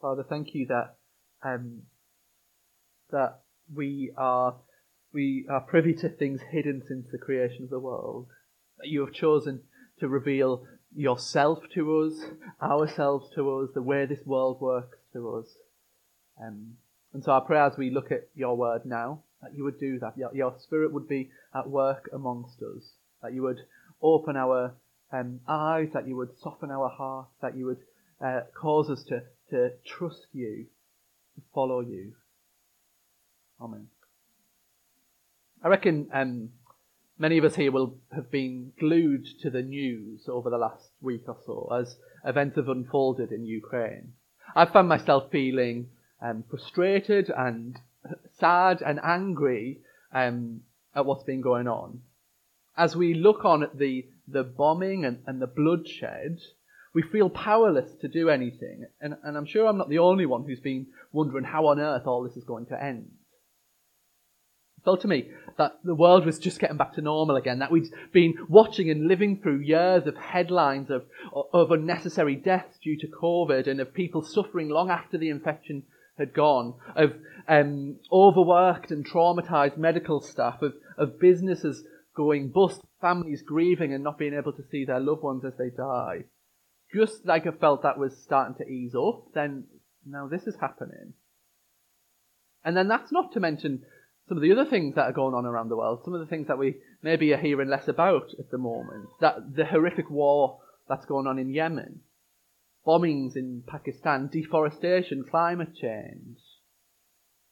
Father, thank you that um, that we are we are privy to things hidden since the creation of the world. That you have chosen to reveal yourself to us, ourselves to us, the way this world works to us. Um, and so I pray as we look at your word now, that you would do that. Your, your spirit would be at work amongst us. That you would open our um, eyes, that you would soften our hearts, that you would uh, cause us to, to trust you, to follow you. Amen. I reckon um, many of us here will have been glued to the news over the last week or so as events have unfolded in Ukraine. I've found myself feeling um, frustrated and sad and angry um, at what's been going on. As we look on at the, the bombing and, and the bloodshed, we feel powerless to do anything. And, and I'm sure I'm not the only one who's been wondering how on earth all this is going to end It felt to me that the world was just getting back to normal again, that we'd been watching and living through years of headlines of, of unnecessary deaths due to COVID and of people suffering long after the infection had gone, of um, overworked and traumatized medical staff, of, of businesses going bust, families grieving and not being able to see their loved ones as they die. Just like I felt that was starting to ease up, then now this is happening. And then that's not to mention some of the other things that are going on around the world, some of the things that we maybe are hearing less about at the moment, that the horrific war that's going on in Yemen, bombings in Pakistan, deforestation, climate change,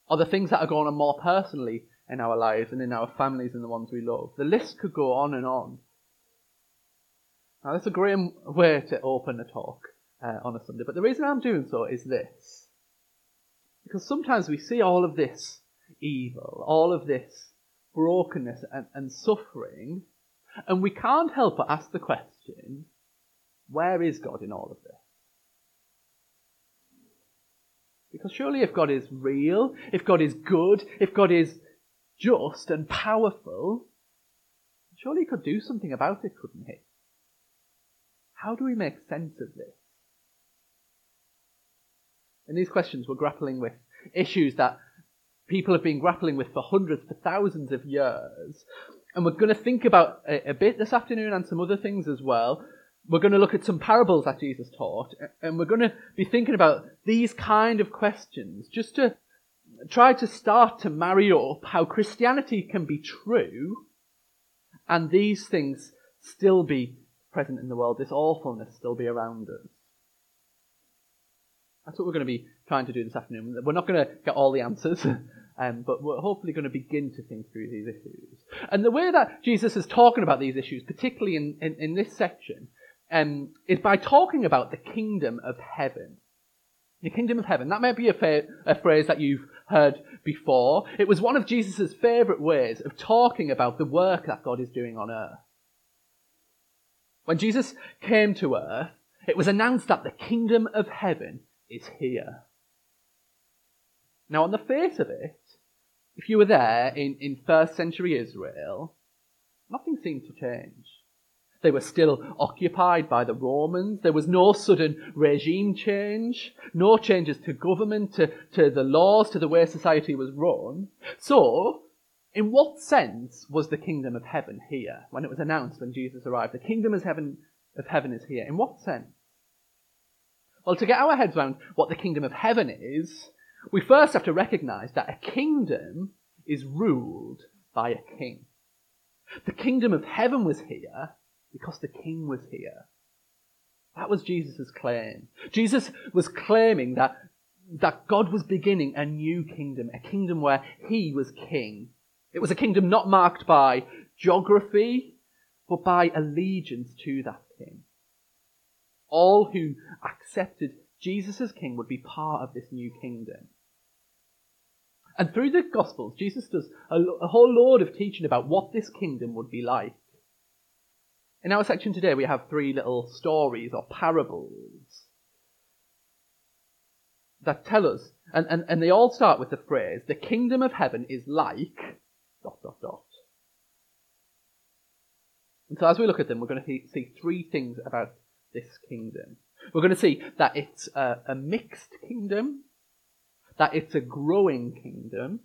or the things that are going on more personally in our lives and in our families and the ones we love. The list could go on and on. Now, that's a grim way to open a talk uh, on a Sunday, but the reason I'm doing so is this. Because sometimes we see all of this evil, all of this brokenness and, and suffering, and we can't help but ask the question where is God in all of this? Because surely if God is real, if God is good, if God is just and powerful, surely he could do something about it, couldn't he? How do we make sense of this? In these questions, we're grappling with issues that people have been grappling with for hundreds, for thousands of years. And we're going to think about a bit this afternoon and some other things as well. We're going to look at some parables that Jesus taught, and we're going to be thinking about these kind of questions just to try to start to marry up how Christianity can be true and these things still be present in the world, this awfulness still be around us. That's what we're going to be trying to do this afternoon. We're not going to get all the answers, um, but we're hopefully going to begin to think through these issues. And the way that Jesus is talking about these issues, particularly in, in, in this section, um, is by talking about the kingdom of heaven. The kingdom of heaven. That might be a, fa- a phrase that you've heard before. It was one of Jesus' favourite ways of talking about the work that God is doing on earth. When Jesus came to earth, it was announced that the kingdom of heaven is here. Now, on the face of it, if you were there in, in first century Israel, nothing seemed to change. They were still occupied by the Romans. There was no sudden regime change, no changes to government, to, to the laws, to the way society was run. So, in what sense was the kingdom of heaven here when it was announced when Jesus arrived? The kingdom of heaven, of heaven is here. In what sense? Well, to get our heads around what the kingdom of heaven is, we first have to recognize that a kingdom is ruled by a king. The kingdom of heaven was here because the king was here. That was Jesus' claim. Jesus was claiming that, that God was beginning a new kingdom, a kingdom where he was king. It was a kingdom not marked by geography, but by allegiance to that king. All who accepted Jesus as king would be part of this new kingdom. And through the Gospels, Jesus does a, a whole load of teaching about what this kingdom would be like. In our section today, we have three little stories or parables that tell us, and, and, and they all start with the phrase, the kingdom of heaven is like, dot, dot, dot. And so as we look at them, we're going to see three things about this kingdom. We're going to see that it's a, a mixed kingdom, that it's a growing kingdom,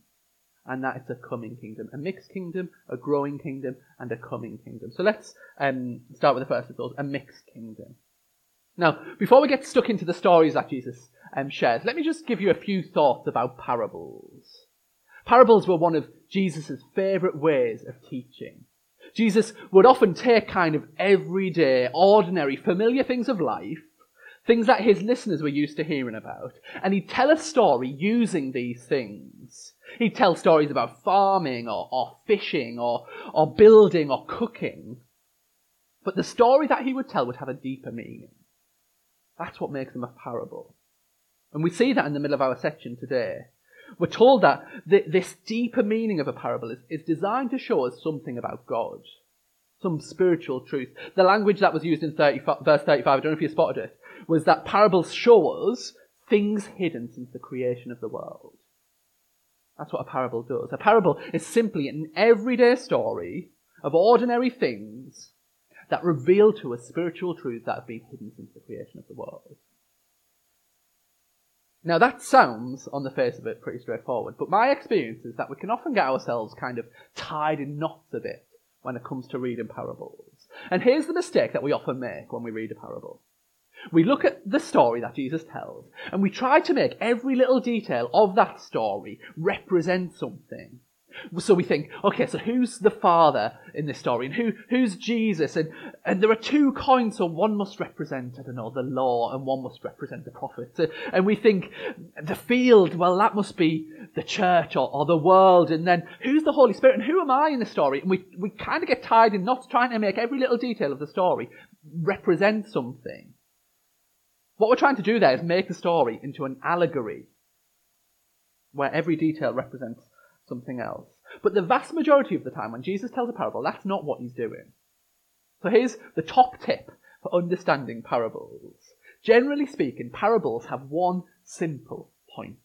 and that it's a coming kingdom. A mixed kingdom, a growing kingdom, and a coming kingdom. So let's um, start with the first of those, a mixed kingdom. Now, before we get stuck into the stories that Jesus um, shares, let me just give you a few thoughts about parables. Parables were one of Jesus' favourite ways of teaching. Jesus would often take kind of everyday, ordinary, familiar things of life, things that his listeners were used to hearing about, and he'd tell a story using these things. He'd tell stories about farming or, or fishing or, or building or cooking. But the story that he would tell would have a deeper meaning. That's what makes them a parable. And we see that in the middle of our section today. We're told that th- this deeper meaning of a parable is, is designed to show us something about God, some spiritual truth. The language that was used in 30, verse 35, I don't know if you spotted it, was that parables show us things hidden since the creation of the world. That's what a parable does. A parable is simply an everyday story of ordinary things that reveal to us spiritual truths that have been hidden since the creation of the world. Now that sounds, on the face of it, pretty straightforward, but my experience is that we can often get ourselves kind of tied in knots a bit when it comes to reading parables. And here's the mistake that we often make when we read a parable. We look at the story that Jesus tells, and we try to make every little detail of that story represent something. So we think, okay, so who's the father in this story, and who who's Jesus? And and there are two coins, so one must represent, I don't know, the law, and one must represent the prophets. And we think the field, well, that must be the church or, or the world, and then who's the Holy Spirit, and who am I in the story? And we we kind of get tied in knot trying to make every little detail of the story represent something. What we're trying to do there is make the story into an allegory where every detail represents something else. But the vast majority of the time, when Jesus tells a parable, that's not what he's doing. So here's the top tip for understanding parables. Generally speaking, parables have one simple point.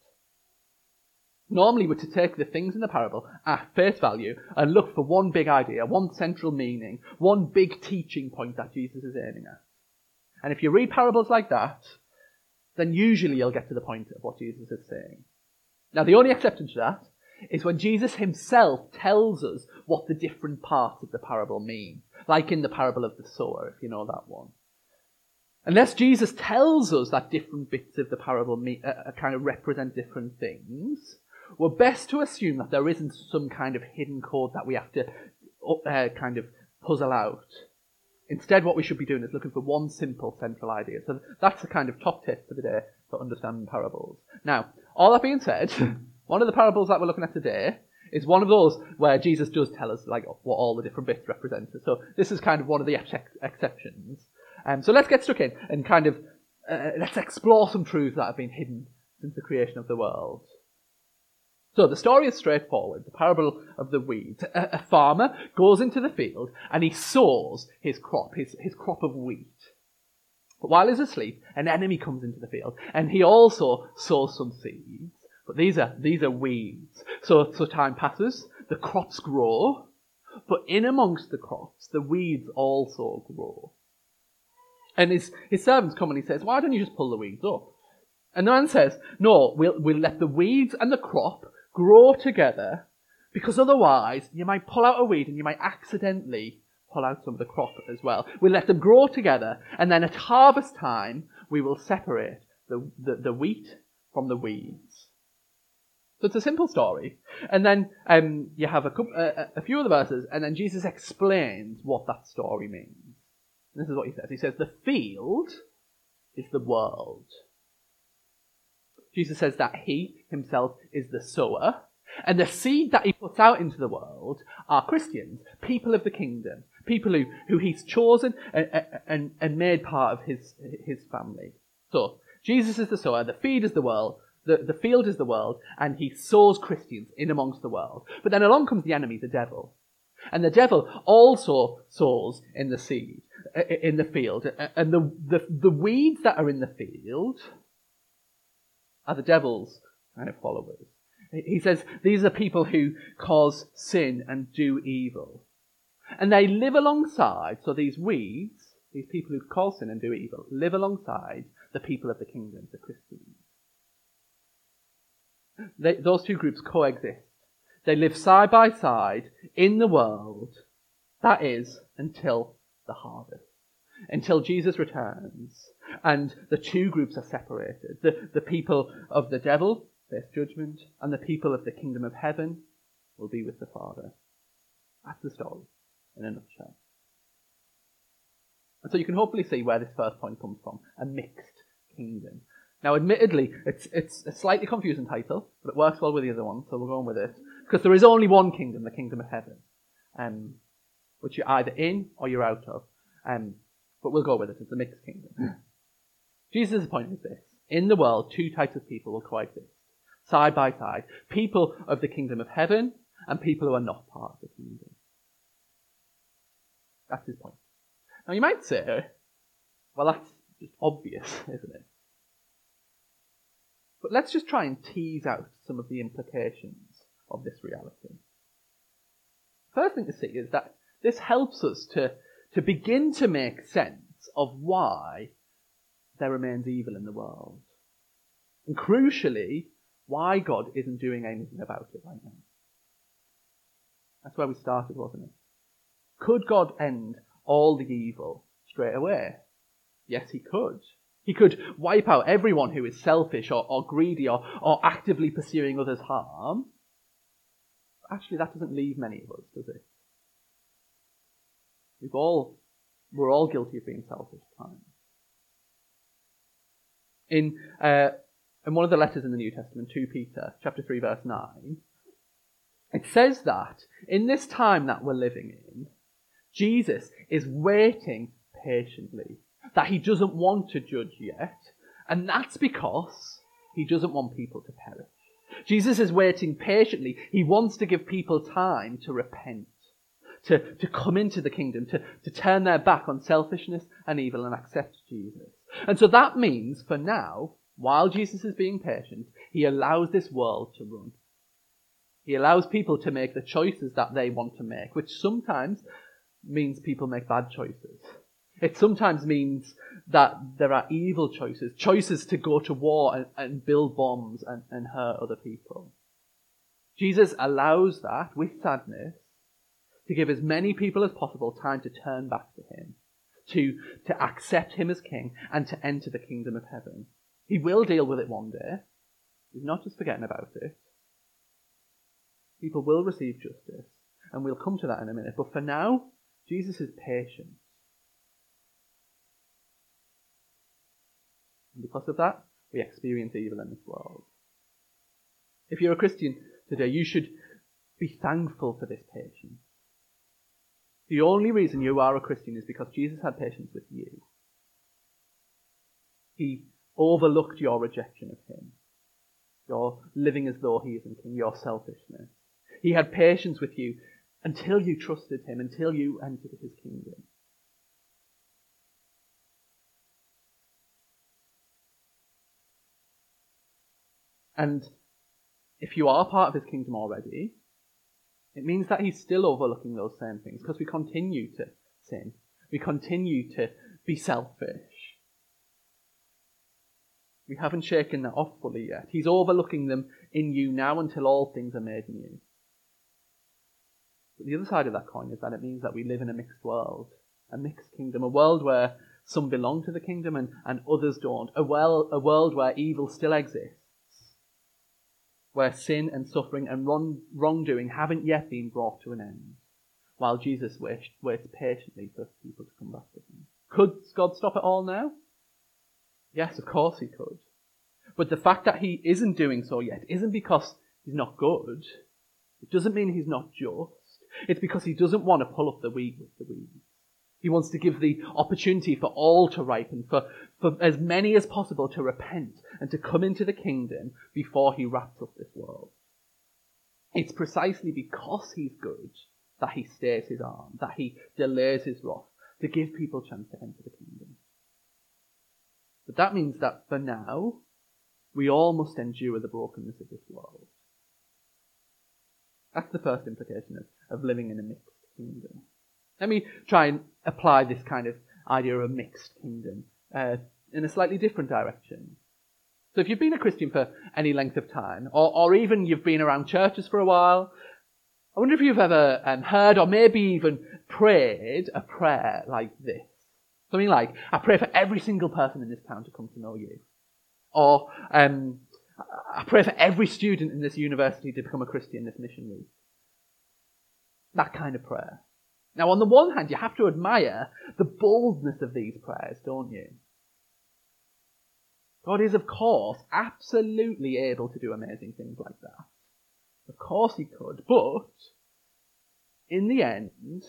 Normally, we're to take the things in the parable at face value and look for one big idea, one central meaning, one big teaching point that Jesus is aiming at. And if you read parables like that, then usually you'll get to the point of what Jesus is saying. Now, the only exception to that is when Jesus himself tells us what the different parts of the parable mean. Like in the parable of the sower, if you know that one. Unless Jesus tells us that different bits of the parable uh, uh, kind of represent different things, we're best to assume that there isn't some kind of hidden code that we have to uh, kind of puzzle out. Instead, what we should be doing is looking for one simple central idea. So that's the kind of top tip for the day for understanding parables. Now, all that being said, one of the parables that we're looking at today is one of those where Jesus does tell us like what all the different bits represent. So this is kind of one of the ex- exceptions. Um, so let's get stuck in and kind of uh, let's explore some truths that have been hidden since the creation of the world. So the story is straightforward. The parable of the weeds. A, a, farmer goes into the field and he sows his crop, his, his crop of wheat. But while he's asleep, an enemy comes into the field and he also sows some seeds. But these are, these are weeds. So, so time passes, the crops grow, but in amongst the crops, the weeds also grow. And his, his servants come and he says, why don't you just pull the weeds up? And the man says, no, we'll, we'll let the weeds and the crop grow together because otherwise you might pull out a weed and you might accidentally pull out some of the crop as well. We'll let them grow together and then at harvest time we will separate the, the, the wheat from the weeds. So it's a simple story. And then um, you have a, couple, uh, a few of the verses and then Jesus explains what that story means. And this is what he says. He says, the field is the world. Jesus says that he himself is the sower, and the seed that he puts out into the world are Christians, people of the kingdom, people who, who he's chosen and, and, and made part of his, his family. So, Jesus is the sower, the feed is the world, the, the field is the world, and he sows Christians in amongst the world. But then along comes the enemy, the devil. And the devil also sows in the seed, uh, uh, in the field. Uh, and the, the, the weeds that are in the field are the devil's kind of followers. He says these are people who cause sin and do evil. And they live alongside, so these weeds these people who cause sin and do evil, live alongside the people of the kingdom, the Christians. They, those two groups coexist. They live side by side in the world, that is, until the harvest, until Jesus returns and the two groups are separated. The, the people of the devil face judgment, and the people of the kingdom of heaven will be with the Father. That's the story in a nutshell. And so you can hopefully see where this first point comes from a mixed kingdom. Now, admittedly, it's, it's a slightly confusing title, but it works well with the other one, so we'll go on with it. Because there is only one kingdom, the kingdom of heaven, um, which you're either in or you're out of. Um, but we'll go with it. It's a mixed kingdom. Jesus' point is this. In the world, two types of people will coexist, side by side. People of the kingdom of heaven and people who are not part of the kingdom. That's his point. Now you might say, well that's just obvious, isn't it? But let's just try and tease out some of the implications of this reality. First thing to see is that this helps us to, to begin to make sense of why there remains evil in the world. And crucially, why God isn't doing anything about it right now. That's where we started, wasn't it? Could God end all the evil straight away? Yes, he could. He could wipe out everyone who is selfish or, or greedy or, or actively pursuing others' harm. Actually, that doesn't leave many of us, does it? We've all, we're all guilty of being selfish at times. In, uh, in one of the letters in the New Testament, 2 Peter, chapter 3, verse 9, it says that in this time that we're living in, Jesus is waiting patiently, that he doesn't want to judge yet, and that's because he doesn't want people to perish. Jesus is waiting patiently. He wants to give people time to repent, to, to come into the kingdom, to, to turn their back on selfishness and evil and accept Jesus. And so that means, for now, while Jesus is being patient, he allows this world to run. He allows people to make the choices that they want to make, which sometimes means people make bad choices. It sometimes means that there are evil choices, choices to go to war and, and build bombs and, and hurt other people. Jesus allows that with sadness to give as many people as possible time to turn back to him to, to accept him as king and to enter the kingdom of heaven. He will deal with it one day. He's not just forgetting about it. People will receive justice, and we'll come to that in a minute. But for now, Jesus is patient. And because of that, we experience evil in this world. If you're a Christian today, you should be thankful for this patience. The only reason you are a Christian is because Jesus had patience with you. He overlooked your rejection of him, your living as though he isn't king, your selfishness. He had patience with you until you trusted him, until you entered his kingdom. And if you are part of his kingdom already, it means that he's still overlooking those same things because we continue to sin. We continue to be selfish. We haven't shaken that off fully yet. He's overlooking them in you now until all things are made new. But the other side of that coin is that it means that we live in a mixed world, a mixed kingdom, a world where some belong to the kingdom and, and others don't, a, well, a world where evil still exists where sin and suffering and wrong, wrongdoing haven't yet been brought to an end, while Jesus waits, waits patiently for people to come back to him. Could God stop it all now? Yes, of course he could. But the fact that he isn't doing so yet isn't because he's not good. It doesn't mean he's not just. It's because he doesn't want to pull up the wheat with the weeds. He wants to give the opportunity for all to ripen, for, for as many as possible to repent and to come into the kingdom before he wraps up this world. It's precisely because he's good that he stays his arm, that he delays his wrath, to give people a chance to enter the kingdom. But that means that for now, we all must endure the brokenness of this world. That's the first implication of, of living in a mixed kingdom. Let me try and apply this kind of idea of a mixed kingdom uh, in a slightly different direction. So if you've been a Christian for any length of time, or, or even you've been around churches for a while, I wonder if you've ever um, heard or maybe even prayed a prayer like this. Something like, I pray for every single person in this town to come to know you. Or, um, I pray for every student in this university to become a Christian this mission week. That kind of prayer. Now, on the one hand, you have to admire the boldness of these prayers, don't you? God is, of course, absolutely able to do amazing things like that. Of course he could, but in the end,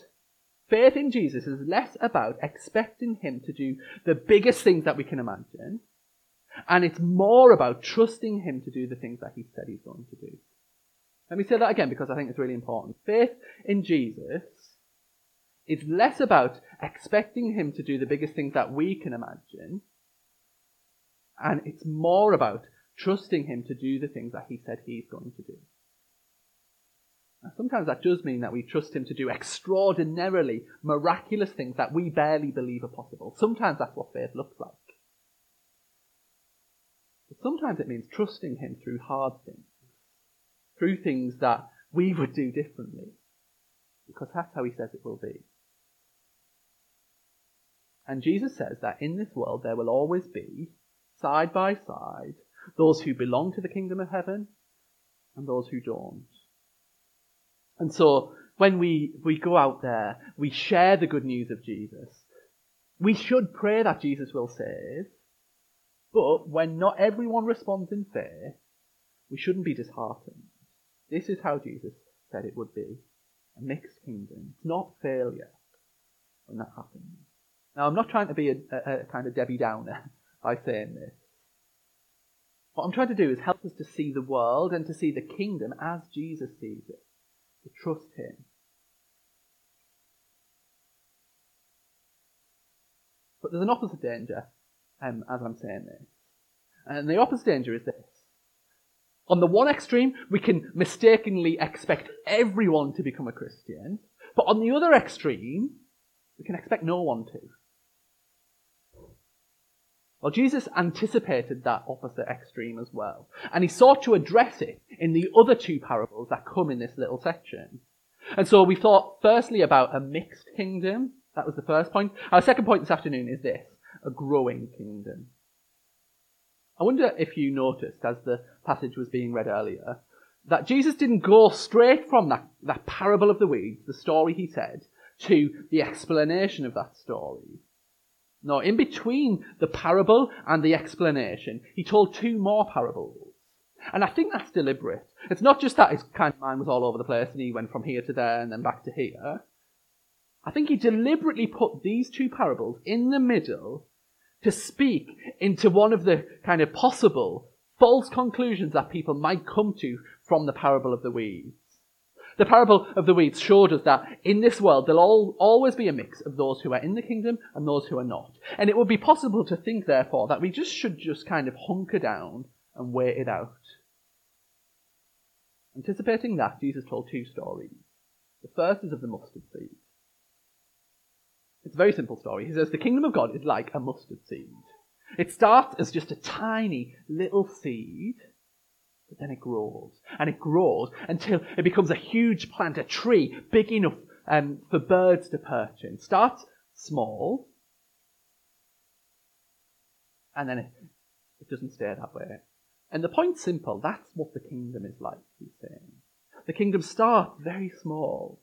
faith in Jesus is less about expecting him to do the biggest things that we can imagine, and it's more about trusting him to do the things that he said he's going to do. Let me say that again because I think it's really important. Faith in Jesus is less about expecting him to do the biggest things that we can imagine, and it's more about trusting him to do the things that he said he's going to do. Now, sometimes that does mean that we trust him to do extraordinarily miraculous things that we barely believe are possible. Sometimes that's what faith looks like. But sometimes it means trusting him through hard things, through things that we would do differently, because that's how he says it will be. And Jesus says that in this world there will always be, side by side, those who belong to the kingdom of heaven and those who don't. And so when we, we go out there, we share the good news of Jesus. We should pray that Jesus will save, but when not everyone responds in faith, we shouldn't be disheartened. This is how Jesus said it would be. A mixed kingdom. It's not failure when that happens. Now, I'm not trying to be a, a, a kind of Debbie Downer by saying this. What I'm trying to do is help us to see the world and to see the kingdom as Jesus sees it, to trust Him. But there's an opposite danger um, as I'm saying this. And the opposite danger is this. On the one extreme, we can mistakenly expect everyone to become a Christian, but on the other extreme, we can expect no one to. Well, Jesus anticipated that opposite extreme as well, and he sought to address it in the other two parables that come in this little section. And so we thought firstly about a mixed kingdom. That was the first point. Our second point this afternoon is this a growing kingdom. I wonder if you noticed as the passage was being read earlier that Jesus didn't go straight from that, that parable of the weeds, the story he said, to the explanation of that story. No, in between the parable and the explanation, he told two more parables. And I think that's deliberate. It's not just that his kind of mind was all over the place and he went from here to there and then back to here. I think he deliberately put these two parables in the middle to speak into one of the kind of possible false conclusions that people might come to from the parable of the weeds. The parable of the weeds showed us that in this world there'll all, always be a mix of those who are in the kingdom and those who are not. And it would be possible to think, therefore, that we just should just kind of hunker down and wait it out. Anticipating that, Jesus told two stories. The first is of the mustard seed. It's a very simple story. He says the kingdom of God is like a mustard seed. It starts as just a tiny little seed, but then it grows and it grows until it becomes a huge plant, a tree big enough um, for birds to perch in. Starts small, and then it, it doesn't stay that way. And the point's simple. That's what the kingdom is like, he's saying. The kingdom starts very small,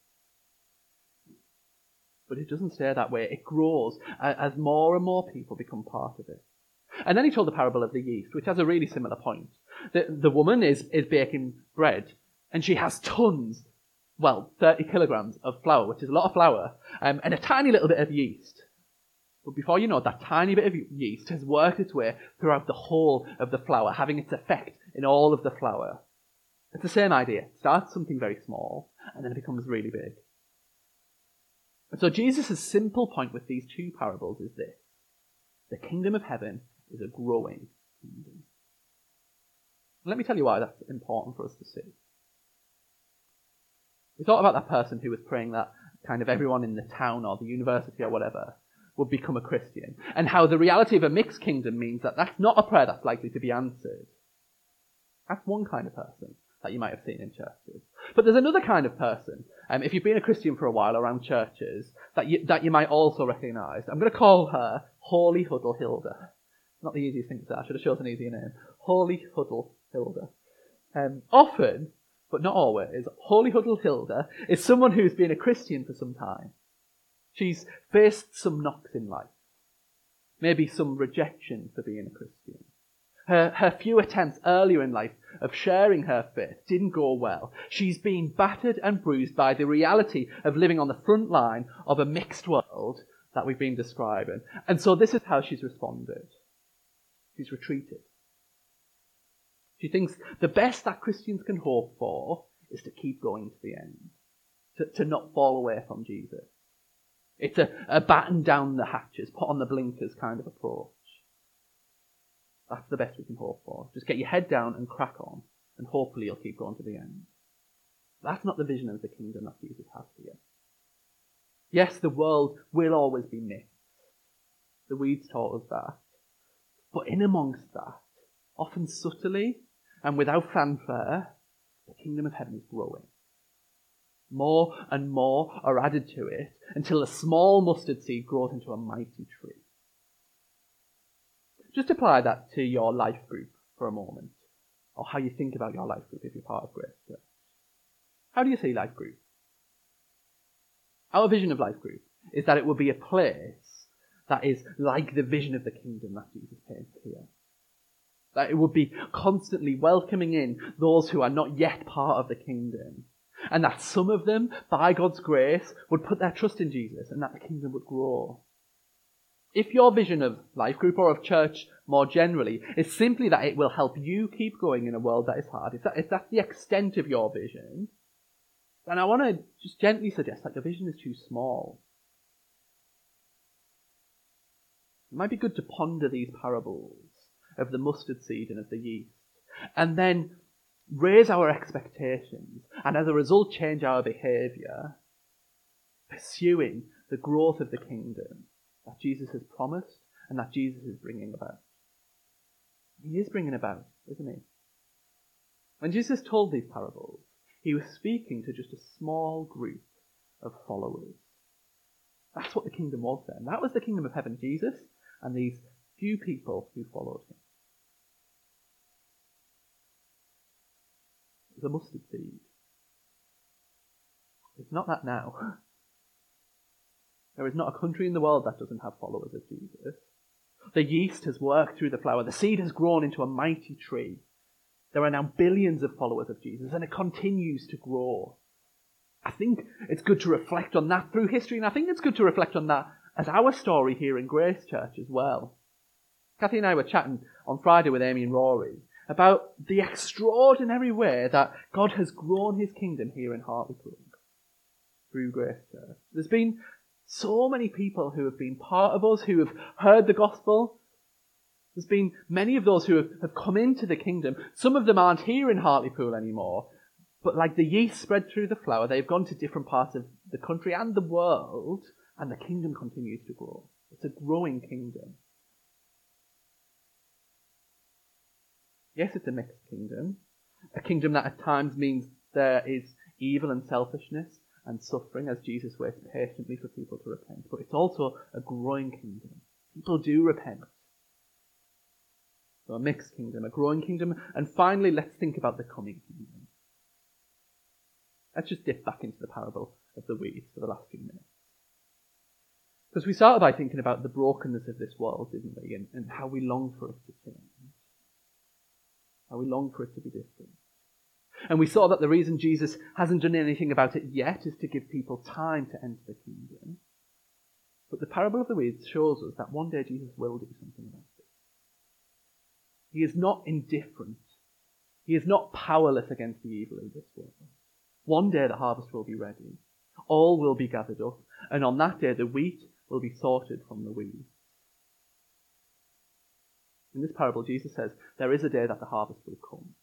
but it doesn't stay that way. It grows as more and more people become part of it. And then he told the parable of the yeast, which has a really similar point. The, the woman is, is baking bread, and she has tons, well, 30 kilograms of flour, which is a lot of flour, um, and a tiny little bit of yeast. But before you know it, that tiny bit of yeast has worked its way throughout the whole of the flour, having its effect in all of the flour. It's the same idea. It starts something very small, and then it becomes really big. And so Jesus' simple point with these two parables is this. The kingdom of heaven is a growing kingdom. Let me tell you why that's important for us to see. We thought about that person who was praying that kind of everyone in the town or the university or whatever would become a Christian, and how the reality of a mixed kingdom means that that's not a prayer that's likely to be answered. That's one kind of person that you might have seen in churches. But there's another kind of person, um, if you've been a Christian for a while around churches, that you, that you might also recognise. I'm going to call her Holy Huddle Hilda. Not the easiest thing to say, I should have chosen an easier name. Holy Huddle Hilda. Um, often, but not always, Holy Huddle Hilda is someone who's been a Christian for some time. She's faced some knocks in life. Maybe some rejection for being a Christian. Her, her few attempts earlier in life of sharing her faith didn't go well. She's been battered and bruised by the reality of living on the front line of a mixed world that we've been describing. And so this is how she's responded. She's retreated. She thinks the best that Christians can hope for is to keep going to the end, to, to not fall away from Jesus. It's a, a batten down the hatches, put on the blinkers kind of approach. That's the best we can hope for. Just get your head down and crack on, and hopefully you'll keep going to the end. That's not the vision of the kingdom that Jesus has here. Yes, the world will always be mixed. The weeds taught us that. But in amongst that, often subtly and without fanfare, the kingdom of heaven is growing. More and more are added to it until a small mustard seed grows into a mighty tree. Just apply that to your life group for a moment, or how you think about your life group if you're part of Grace Church. How do you see life group? Our vision of life group is that it will be a place that is like the vision of the kingdom that Jesus paints here. That it would be constantly welcoming in those who are not yet part of the kingdom. And that some of them, by God's grace, would put their trust in Jesus and that the kingdom would grow. If your vision of life group or of church more generally is simply that it will help you keep going in a world that is hard, if, that, if that's the extent of your vision, then I want to just gently suggest that your vision is too small. It might be good to ponder these parables of the mustard seed and of the yeast, and then raise our expectations, and as a result, change our behavior, pursuing the growth of the kingdom that Jesus has promised and that Jesus is bringing about. He is bringing about, isn't he? When Jesus told these parables, he was speaking to just a small group of followers. That's what the kingdom was then. That was the kingdom of heaven, Jesus and these few people who followed him. It a mustard seed. It's not that now. There is not a country in the world that doesn't have followers of Jesus. The yeast has worked through the flour. The seed has grown into a mighty tree. There are now billions of followers of Jesus, and it continues to grow. I think it's good to reflect on that through history, and I think it's good to reflect on that as our story here in Grace Church as well. Kathy and I were chatting on Friday with Amy and Rory about the extraordinary way that God has grown his kingdom here in Hartlepool through Grace Church. There's been so many people who have been part of us, who have heard the gospel. There's been many of those who have, have come into the kingdom. Some of them aren't here in Hartlepool anymore, but like the yeast spread through the flour, they've gone to different parts of the country and the world, and the kingdom continues to grow. It's a growing kingdom. Yes, it's a mixed kingdom. A kingdom that at times means there is evil and selfishness and suffering as Jesus waits patiently for people to repent. But it's also a growing kingdom. People do repent. So a mixed kingdom, a growing kingdom, and finally let's think about the coming kingdom. Let's just dip back into the parable of the weeds for the last few minutes. Because we started by thinking about the brokenness of this world, didn't we? And, and how we long for it to change. How we long for it to be different. And we saw that the reason Jesus hasn't done anything about it yet is to give people time to enter the kingdom. But the parable of the weeds shows us that one day Jesus will do something about it. He is not indifferent. He is not powerless against the evil in this world. One day the harvest will be ready. All will be gathered up. And on that day the wheat will be sorted from the weeds. In this parable, Jesus says there is a day that the harvest will come.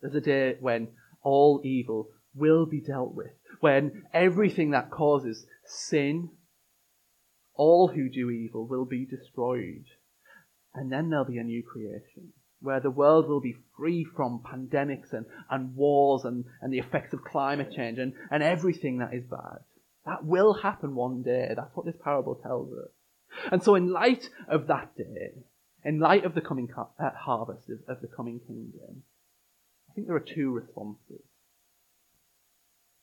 There's a day when all evil will be dealt with, when everything that causes sin, all who do evil will be destroyed. And then there'll be a new creation where the world will be free from pandemics and, and wars and, and the effects of climate change and, and everything that is bad. That will happen one day. That's what this parable tells us. And so, in light of that day, in light of the coming uh, harvest of, of the coming kingdom, I think there are two responses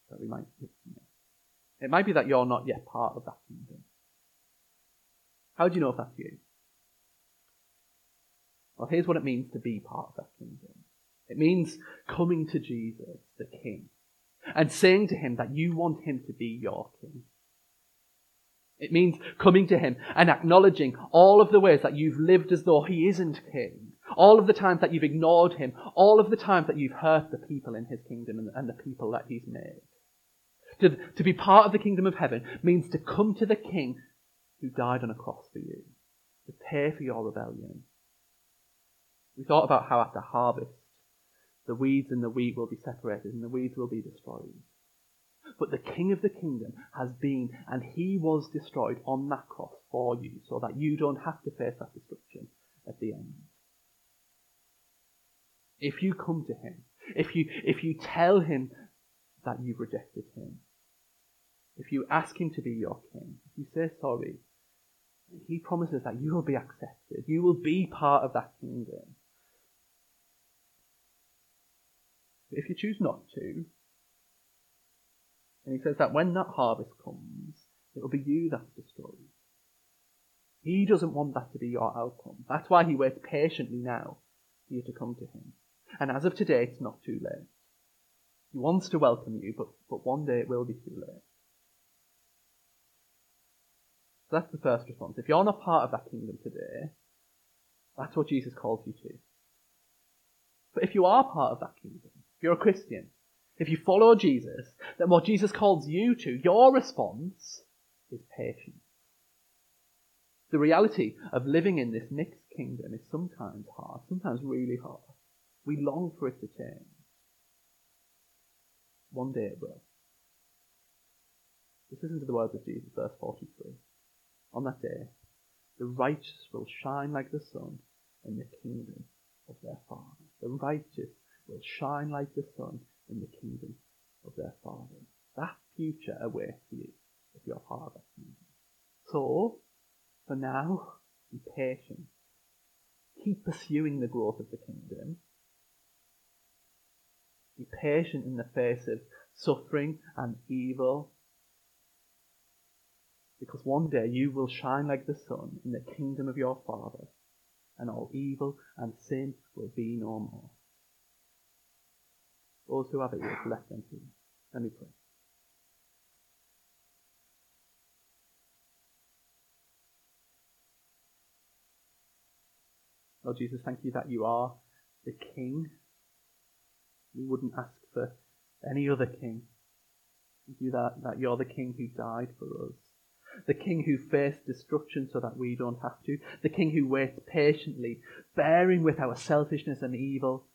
that we might. It might be that you're not yet part of that kingdom. How do you know if that's you? Well, here's what it means to be part of that kingdom. It means coming to Jesus, the King, and saying to him that you want him to be your King. It means coming to him and acknowledging all of the ways that you've lived as though he isn't king. All of the times that you've ignored him. All of the times that you've hurt the people in his kingdom and, the people that he's made. To, to be part of the kingdom of heaven means to come to the king who died on a cross for you. To pay for your rebellion. We thought about how after harvest, the weeds and the wheat will be separated and the weeds will be destroyed. But the King of the kingdom has been, and he was destroyed on that cross for you, so that you don't have to face that destruction at the end. If you come to him, if you, if you tell him that you've rejected him, if you ask him to be your king, if you say sorry, he promises that you will be accepted. You will be part of that kingdom. But if you choose not to, and he says that when that harvest comes, it will be you that's destroyed. He doesn't want that to be your outcome. That's why he waits patiently now for you to come to him. And as of today, it's not too late. He wants to welcome you, but, but one day it will be too late. So that's the first response. If you're not part of that kingdom today, that's what Jesus calls you to. But if you are part of that kingdom, if you're a Christian, if you follow Jesus, then what Jesus calls you to, your response is patience. The reality of living in this mixed kingdom is sometimes hard, sometimes really hard. We long for it to change. One day it will. Listen to the words of Jesus, verse 43. On that day, the righteous will shine like the sun in the kingdom of their Father. The righteous will shine like the sun in the kingdom of their Father. That future awaits you if you're part of kingdom. So, for now, be patient. Keep pursuing the growth of the kingdom. Be patient in the face of suffering and evil. Because one day you will shine like the sun in the kingdom of your Father, and all evil and sin will be no more. Those who have ears, let them hear. Let me pray. Lord Jesus, thank you that you are the King. We wouldn't ask for any other King. Thank you that, that you're the King who died for us. The King who faced destruction so that we don't have to. The King who waits patiently, bearing with our selfishness and evil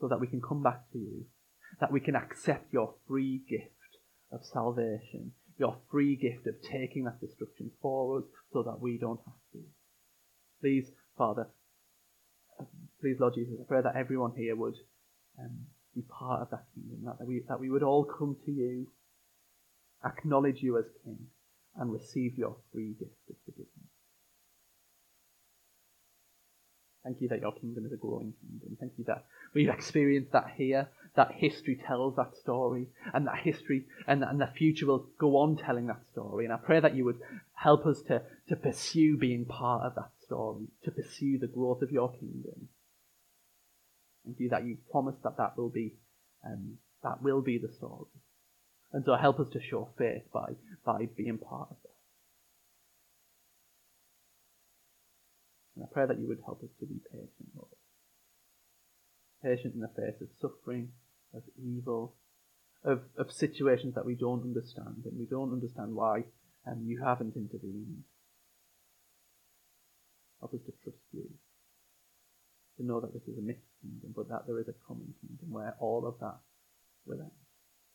so that we can come back to you, that we can accept your free gift of salvation, your free gift of taking that destruction for us so that we don't have to. Please, Father, please, Lord Jesus, I pray that everyone here would um, be part of that kingdom, that we, that we would all come to you, acknowledge you as King, and receive your free gift of forgiveness. Thank you that your kingdom is a growing kingdom. Thank you that we've experienced that here, that history tells that story, and that history and, and the future will go on telling that story. And I pray that you would help us to, to pursue being part of that story, to pursue the growth of your kingdom. Thank you that you've promised that that will be, um, that will be the story. And so help us to show faith by, by being part of that. And I pray that you would help us to be patient, Lord. Patient in the face of suffering, of evil, of, of situations that we don't understand, and we don't understand why um, you haven't intervened. Help us to trust you, to know that this is a mixed kingdom, but that there is a common kingdom where all of that will end.